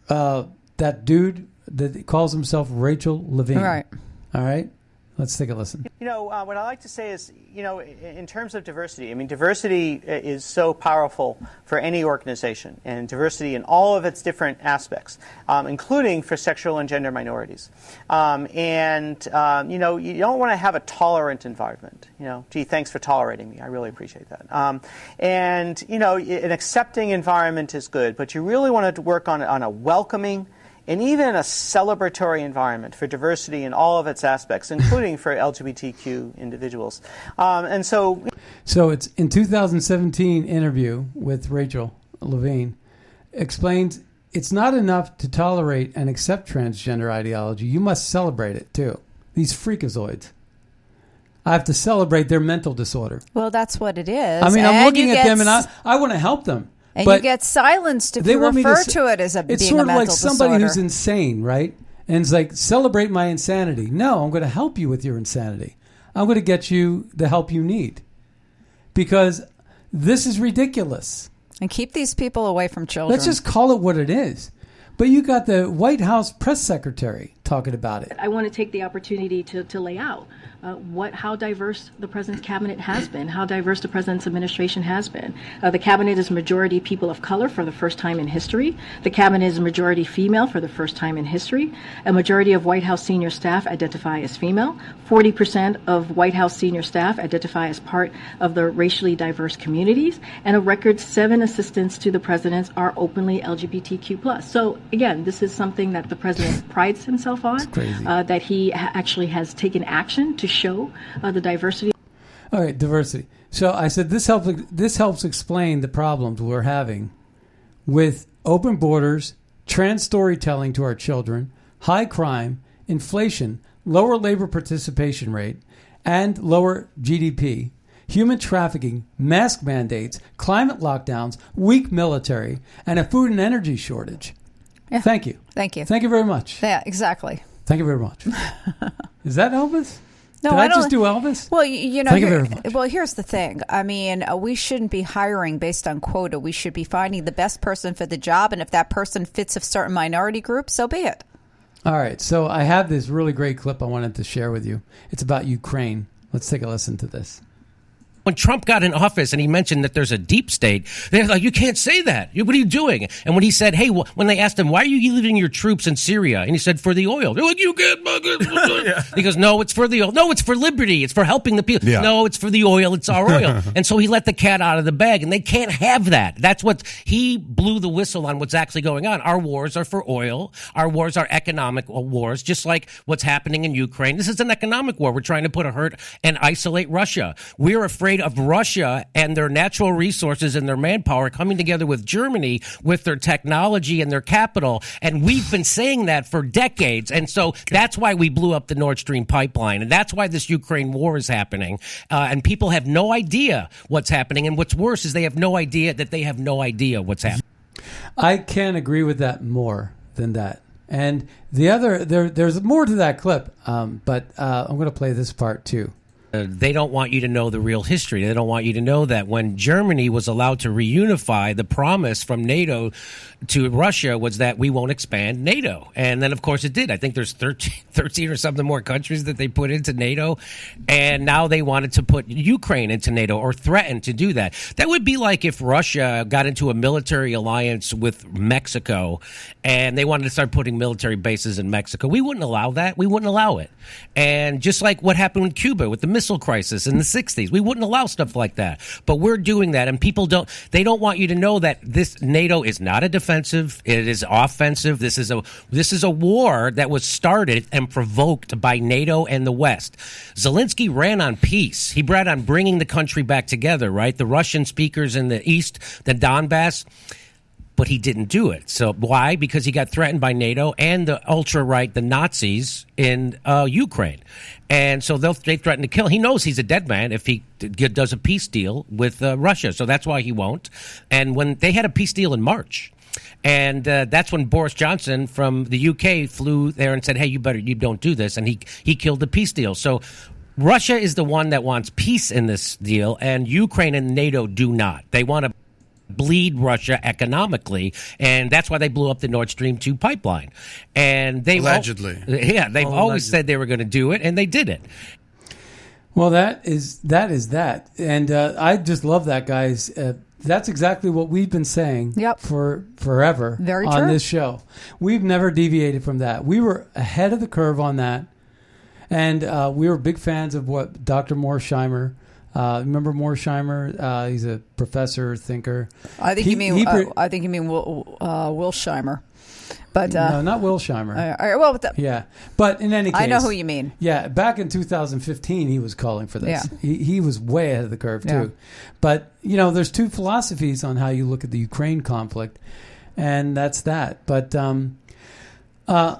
A: uh, that dude, that calls himself Rachel Levine.
B: All right.
A: All right. Let's take a listen.
K: You know, uh, what I like to say is, you know, in, terms of diversity, I mean, diversity is so powerful for any organization, and diversity in all of its different aspects, um, including for sexual and gender minorities. Um, and, um, you know, you don't want to have a tolerant environment. You know, gee, thanks for tolerating me. I really appreciate that. Um, and, you know, an accepting environment is good, but you really want to work on, on a welcoming, and even a celebratory environment for diversity in all of its aspects, including for LGBTQ individuals. Um, and so,
A: So it's in 2017 interview with Rachel Levine explains it's not enough to tolerate and accept transgender ideology. You must celebrate it too. These freakazoids. I have to celebrate their mental disorder.
B: Well, that's what it is.
A: I mean, I'm
B: And
A: looking at
B: get
A: them and I, I want to help them.
B: And
A: but
B: you get silenced if
A: they
B: you
A: want me to
B: refer to, it as a
A: it's
B: being
A: sort
B: a
A: of
B: mental
A: like somebody
B: disorder.
A: who's insane, right? And it's like celebrate my insanity. No, I'm going to help you with your insanity. I'm going to get you the help you need because this is ridiculous.
B: and keep these people away from children.
A: Let's just call it what it is. But you got the White House press secretary talking about it.
L: I want to take the opportunity to, to lay out uh, what how diverse the president's cabinet has been, how diverse the president's administration has been. Uh, the cabinet is majority people of color for the first time in history. The cabinet is majority female for the first time in history. A majority of White House senior staff identify as female. 40% of White House senior staff identify as part of the racially diverse communities, and a record seven assistants to the president are openly LGBTQ+. So again, this is something that the president prides himself on, uh, that he ha- actually has taken action to show uh, the diversity.
A: All right, diversity. So I said this helps. This helps explain the problems we're having with open borders, trans storytelling to our children, high crime, inflation, lower labor participation rate, and lower GDP, human trafficking, mask mandates, climate lockdowns, weak military, and a food and energy shortage. Thank you.
B: Thank you.
A: Thank you very much.
B: Yeah, exactly.
A: Thank you very much. Is that Elvis?
B: No,
A: Did I,
B: don't-
A: just do Elvis?
B: Well, you know, here- well, here's the thing. I mean, uh, we shouldn't be hiring based on quota. We should be finding the best person for the job, and if that person fits a certain minority group, so be it.
A: All right, so I have this really great clip I wanted to share with you. It's about Ukraine. Let's take a listen to this.
M: When Trump got in office and he mentioned that there's a deep state, they're like, you can't say that. What are you doing? And when he said, hey, when they asked him, why are you leaving your troops in Syria? And he said, for the oil. They're like, you can't. He goes, no, it's for the oil. No, it's for liberty. It's for helping the people.
N: Yeah.
M: No, it's for the oil. It's our oil. and so he let the cat out of the bag and they can't have that. That's what he blew the whistle on what's actually going on. Our wars are for oil. Our wars are economic wars, just like what's happening in Ukraine. This is an economic war. We're trying to put a hurt and isolate Russia. We're afraid of Russia and their natural resources and their manpower coming together with Germany with their technology and their capital. And we've been saying that for decades. And so that's why we blew up the Nord Stream pipeline. And that's why this Ukraine war is happening. Uh, and people have no idea what's happening. And what's worse is they have no idea that they have no idea what's happening.
A: I can't agree with that more than that. And the other, there, there's more to that clip, um, but uh, I'm going to play this part too.
M: Uh, they don't want you to know the real history. They don't want you to know that when Germany was allowed to reunify, the promise from NATO to Russia was that we won't expand NATO. And then, of course, it did. I think there's 13, 13 or something more countries that they put into NATO. And now they wanted to put Ukraine into NATO or threaten to do that. That would be like if Russia got into a military alliance with Mexico and they wanted to start putting military bases in Mexico. We wouldn't allow that. We wouldn't allow it. And just like what happened with Cuba with the missile crisis in the 60s, we wouldn't allow stuff like that. But we're doing that and people don't they don't want you to know that this NATO is not a defensive, it is offensive. This is a this is a war that was started and provoked by NATO and the West. Zelensky ran on peace. He ran on bringing the country back together, right? The Russian speakers in the east, the Donbass but he didn't do it. So why? Because he got threatened by NATO and the ultra right, the Nazis in uh, Ukraine, and so they'll, they threaten to kill. He knows he's a dead man if he does a peace deal with uh, Russia, so that's why he won't. And when they had a peace deal in March. And uh, that's when Boris Johnson from the UK flew there and said, "Hey, you better you don't do this," and he he killed the peace deal. So Russia is the one that wants peace in this deal, and Ukraine and NATO do not. They want to bleed Russia economically, and that's why they blew up the Nord Stream two pipeline. And they
N: Allegedly.
M: yeah, they've
A: Oh,
M: always said they were going to do it, and they did it.
A: Well, that is that is that, and uh, I just love that, guys. Uh, that's exactly what we've been saying
B: Yep.
A: for forever
B: Very
A: on
B: true.
A: this show. We've never deviated from that. We were ahead of the curve on that, and uh, we were big fans of what Dr. Moore Mearsheimer. Uh, remember Mearsheimer? Uh, he's a professor, thinker.
B: I think
A: He-
B: you mean
A: he
B: uh, I think you mean Will, uh, Wilsheimer, but uh,
A: no, not Wilsheimer.
B: uh, all right, well, the-
A: Yeah, but in any case,
B: I know who you mean.
A: Yeah, back in 2015, he was calling for this.
B: Yeah.
A: He, he was way ahead of the curve too.
B: Yeah.
A: But you know, there's two philosophies on how you look at the Ukraine conflict, and that's that. But um, uh,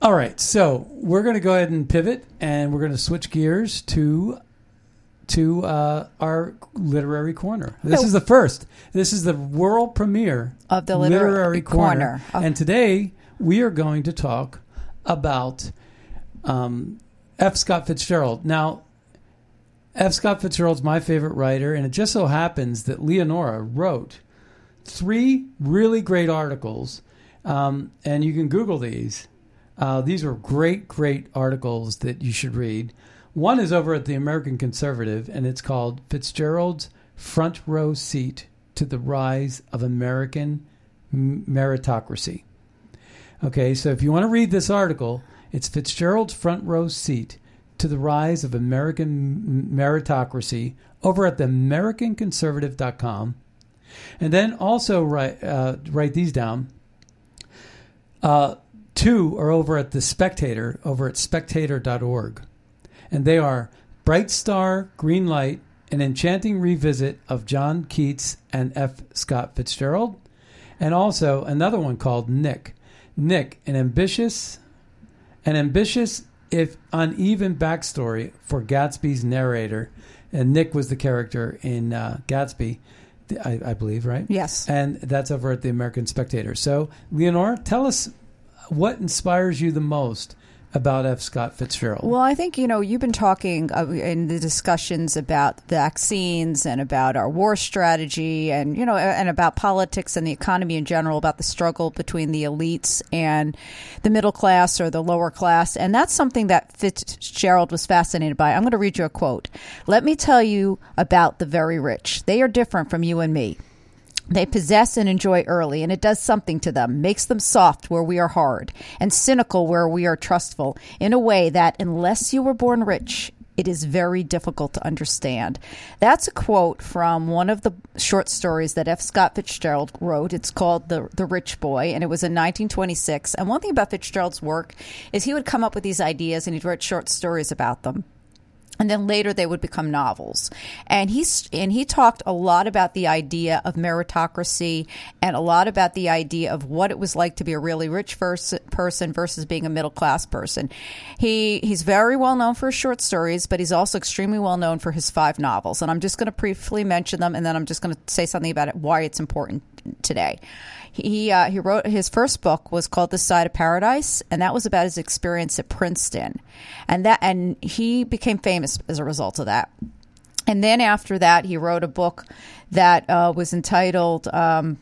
A: all right, so we're going to go ahead and pivot, and we're going to switch gears to to uh, our literary corner. This is the first. This is the world premiere
B: Of the Literary
A: corner.
B: Corner.
A: And today we are going to talk about um, F. Scott Fitzgerald. Now, F. Scott Fitzgerald's my favorite writer, and it just so happens that Leonora wrote three really great articles, um, and you can Google these. Uh, these are great, great articles that you should read. One is over at the American Conservative, and it's called Fitzgerald's Front Row Seat to the Rise of American Meritocracy. Okay, so if you want to read this article, it's Fitzgerald's Front Row Seat to the Rise of American Meritocracy over at the AmericanConservative.com. And then also write, uh, write these down. Uh, two are over at The Spectator, over at spectator.org. And they are Bright Star, Green Light, an enchanting revisit of John Keats and F. Scott Fitzgerald. And also another one called Nick. Nick, an ambitious, an ambitious if uneven backstory for Gatsby's narrator. And Nick was the character in uh, Gatsby, I, I believe, right?
B: Yes.
A: And that's over at the American Spectator. So, Leonora, tell us what inspires you the most about F. Scott Fitzgerald.
B: Well, I think, you know, you've been talking uh, in the discussions about vaccines and about our war strategy and, you know, and about politics and the economy in general, about the struggle between the elites and the middle class or the lower class. And that's something that Fitzgerald was fascinated by. I'm going to read you a quote. Let me tell you about the very rich. They are different from you and me. They possess and enjoy early, and it does something to them, makes them soft where we are hard, and cynical where we are trustful, in a way that, unless you were born rich, it is very difficult to understand. That's a quote from one of the short stories that F. Scott Fitzgerald wrote. It's called The, the Rich Boy, and it was in 1926. And one thing about Fitzgerald's work is he would come up with these ideas and he'd write short stories about them and then later they would become novels. And he's and he talked a lot about the idea of meritocracy and a lot about the idea of what it was like to be a really rich vers- person versus being a middle class person. He he's very well known for his short stories, but he's also extremely well known for his five novels. And I'm just going to briefly mention them, and then I'm just going to say something about it, why it's important today. He uh, he wrote his first book was called The Side of Paradise, and that was about his experience at Princeton, and that and he became famous as a result of that. And then after that, he wrote a book that uh, was entitled um,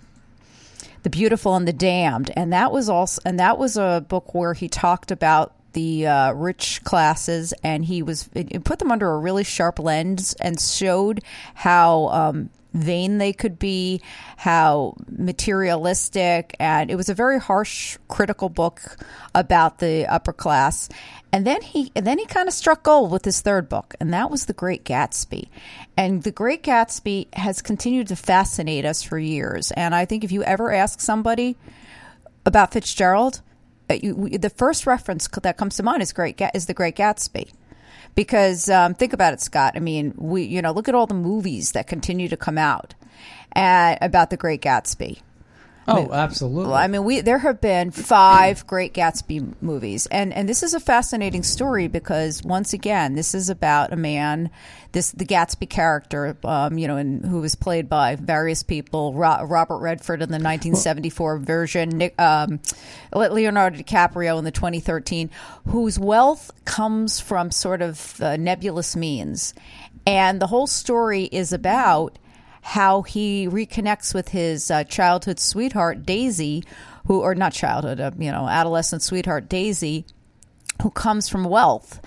B: "The Beautiful and the Damned," and that was also and that was a book where he talked about the uh, rich classes, and he was it, it put them under a really sharp lens and showed how um, vain they could be, how materialistic, and it was a very harsh, critical book about the upper class. And then he and then he kind of struck gold with his third book, and that was The Great Gatsby. And The Great Gatsby has continued to fascinate us for years. And I think if you ever ask somebody about Fitzgerald, uh, you, the first reference that comes to mind is great is The Great Gatsby because um, think about it, Scott. I mean, we you know look at all the movies that continue to come out uh, about the Great Gatsby.
A: Oh, absolutely.
B: I mean, we there have been five Great Gatsby movies, and and this is a fascinating story because once again, this is about a man, this the Gatsby character, um, you know, and who was played by various people. Ro- Robert Redford in the 1974 version, Nick, um, Leonardo DiCaprio in the 2013, whose wealth comes from sort of uh, nebulous means, and the whole story is about how he reconnects with his uh, childhood sweetheart Daisy, who or not childhood, uh, you know, adolescent sweetheart Daisy, who comes from wealth.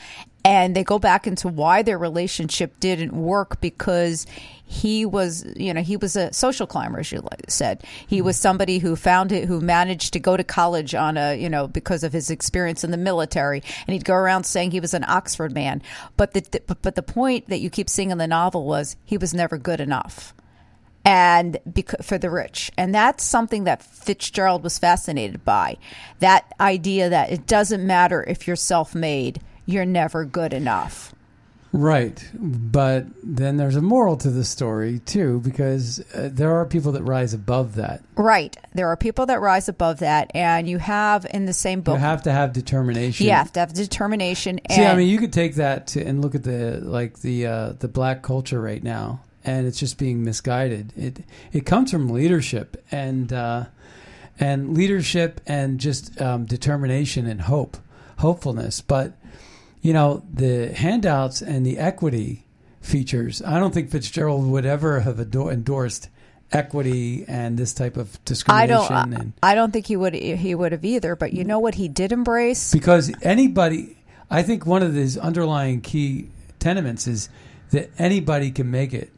B: And they go back into why their relationship didn't work because he was, you know, he was a social climber, as you said. He was somebody who found it, who managed to go to college on a, you know, because of his experience in the military, and he'd go around saying he was an Oxford man. But the, the but the point that you keep seeing in the novel was he was never good enough and bec- for the rich. And that's something that Fitzgerald was fascinated by. That idea that it doesn't matter if you're self-made, you're never good enough.
A: Right, but then there's a moral to the story too, because uh, there are people that rise above that.
B: Right. There are people that rise above that and you have in the same book
A: You have to have determination.
B: you have to have determination and
A: See, I mean, you could take that to, and look at the like the uh, the black culture right now, and it's just being misguided. It it comes from leadership and uh, and leadership and just um, determination and hope, hopefulness. But you know, the handouts and the equity features. I don't think Fitzgerald would ever have endorsed equity and this type of discrimination.
B: I don't
A: and
B: I don't think he would he would have either, but you know what he did embrace?
A: because anybody i think one of his underlying key tenements is that anybody can make it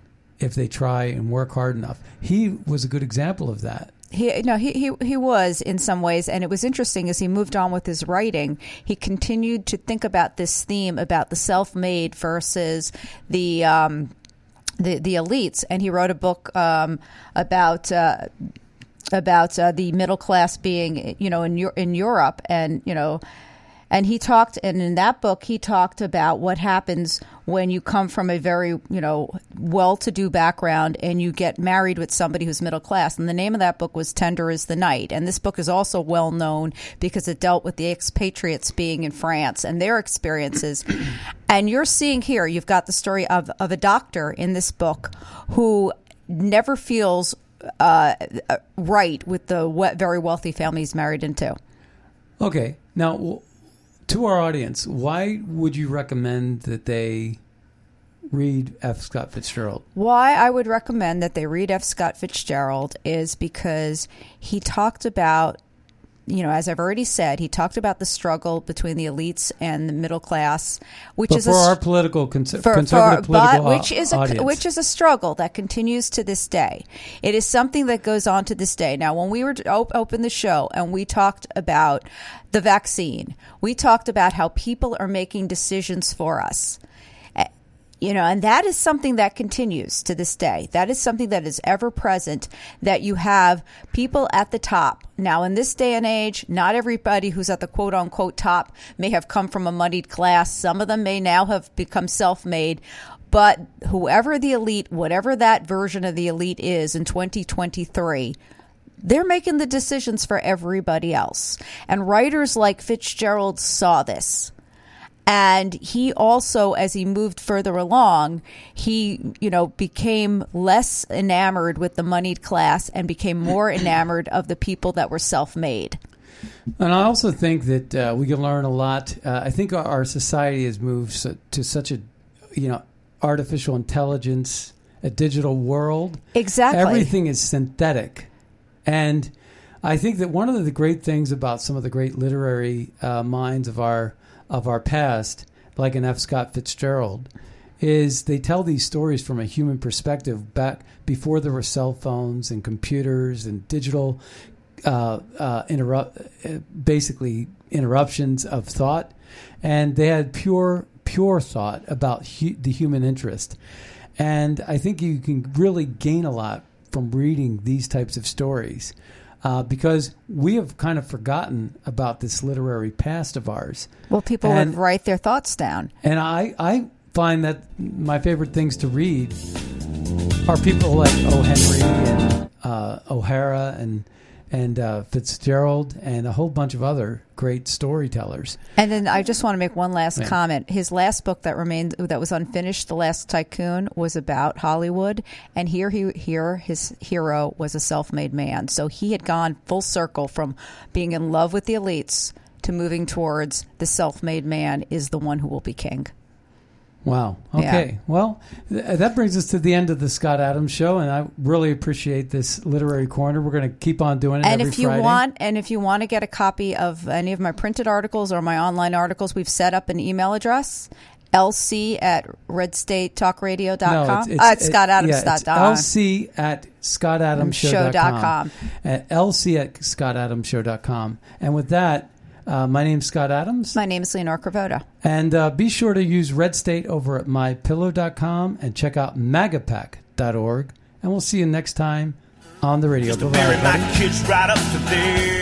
A: if they try and work hard enough he was a good example of that
B: He no, he, he he was in some ways, and it was interesting as he moved on with his writing. He continued to think about this theme about the self-made versus the um, the the elites, and he wrote a book um, about. Uh, about uh, the middle class being, you know, in in Europe, and you know, and he talked, and in that book, he talked about what happens when you come from a very, you know, well-to-do background and you get married with somebody who's middle class. And the name of that book was "Tender Is the Night." And this book is also well known because it dealt with the expatriates being in France and their experiences. and you're seeing here, you've got the story of of a doctor in this book who never feels uh, right with the very wealthy family he's married into.
A: okay now to our audience why would you recommend that they read f scott fitzgerald
B: Why I would recommend that they read F. Scott Fitzgerald is because he talked about, you know, as I've already said, he talked about the struggle between the elites and the middle class, which
A: but
B: is
A: for
B: a,
A: our political
B: for-
A: conservative
B: for- but
A: political
B: which
A: au-
B: is a which is a struggle that continues to this day. It is something that goes on to this day. Now, when we were op- open the show and we talked about the vaccine, we talked about how people are making decisions for us. You know, and that is something that continues to this day. That is something that is ever present that you have people at the top. Now, in this day and age, not everybody who's at the quote unquote top may have come from a moneyed class. Some of them may now have become self made. But whoever the elite, whatever that version of the elite is in 2023, they're making the decisions for everybody else. And writers like Fitzgerald saw this. And he also, as he moved further along, he, you know, became less enamored with the moneyed class and became more enamored of the people that were self made.
A: And I also think that uh, we can learn a lot. Uh, I think our, society has moved so, to such a, you know, artificial intelligence, a digital world.
B: Exactly.
A: Everything is synthetic, and I think that one of the great things about some of the great literary uh, minds of our of our past, like an F. Scott Fitzgerald, is they tell these stories from a human perspective back before there were cell phones and computers and digital uh, uh, interrupt, uh, basically interruptions of thought, and they had pure pure thought about hu- the human interest, and I think you can really gain a lot from reading these types of stories. Uh, because we have kind of forgotten about this literary past of ours.
B: Well, people
A: And-
B: would write their thoughts down.
A: and I, I find that my favorite things to read are people like O. Henry and uh, O'Hara and and uh, Fitzgerald and a whole bunch of other great storytellers.
B: And then I just want to make one last
A: Yeah.
B: comment. His last book that remained that was unfinished, The Last Tycoon, was about Hollywood, and here he here his hero was a self-made man. So he had gone full circle from being in love with the elites to moving towards the self-made man is the one who will be king.
A: Wow. Okay. Well, th- that brings us to the end of the Scott Adams show, and I really appreciate this literary corner. We're going to keep on doing it
B: And
A: every
B: if you
A: Friday.
B: want, and if you want to get a copy of any of my printed articles or my online articles, we've set up an email address. LC at redstatetalkradio.com.
A: No, it's, it's,
B: uh, it's scottadams.com.
A: yeah, it's LC at scottadamsshow.com.
B: Show.com.
A: At LC at scottadamsshow.com. And with that, uh, my name's Scott Adams.
B: My name is Leonora Cravotta.
A: And uh, be sure to use Red State over at mypillow.com and check out magapack.org. And we'll see you next time on the radio.
N: Just Bye-bye,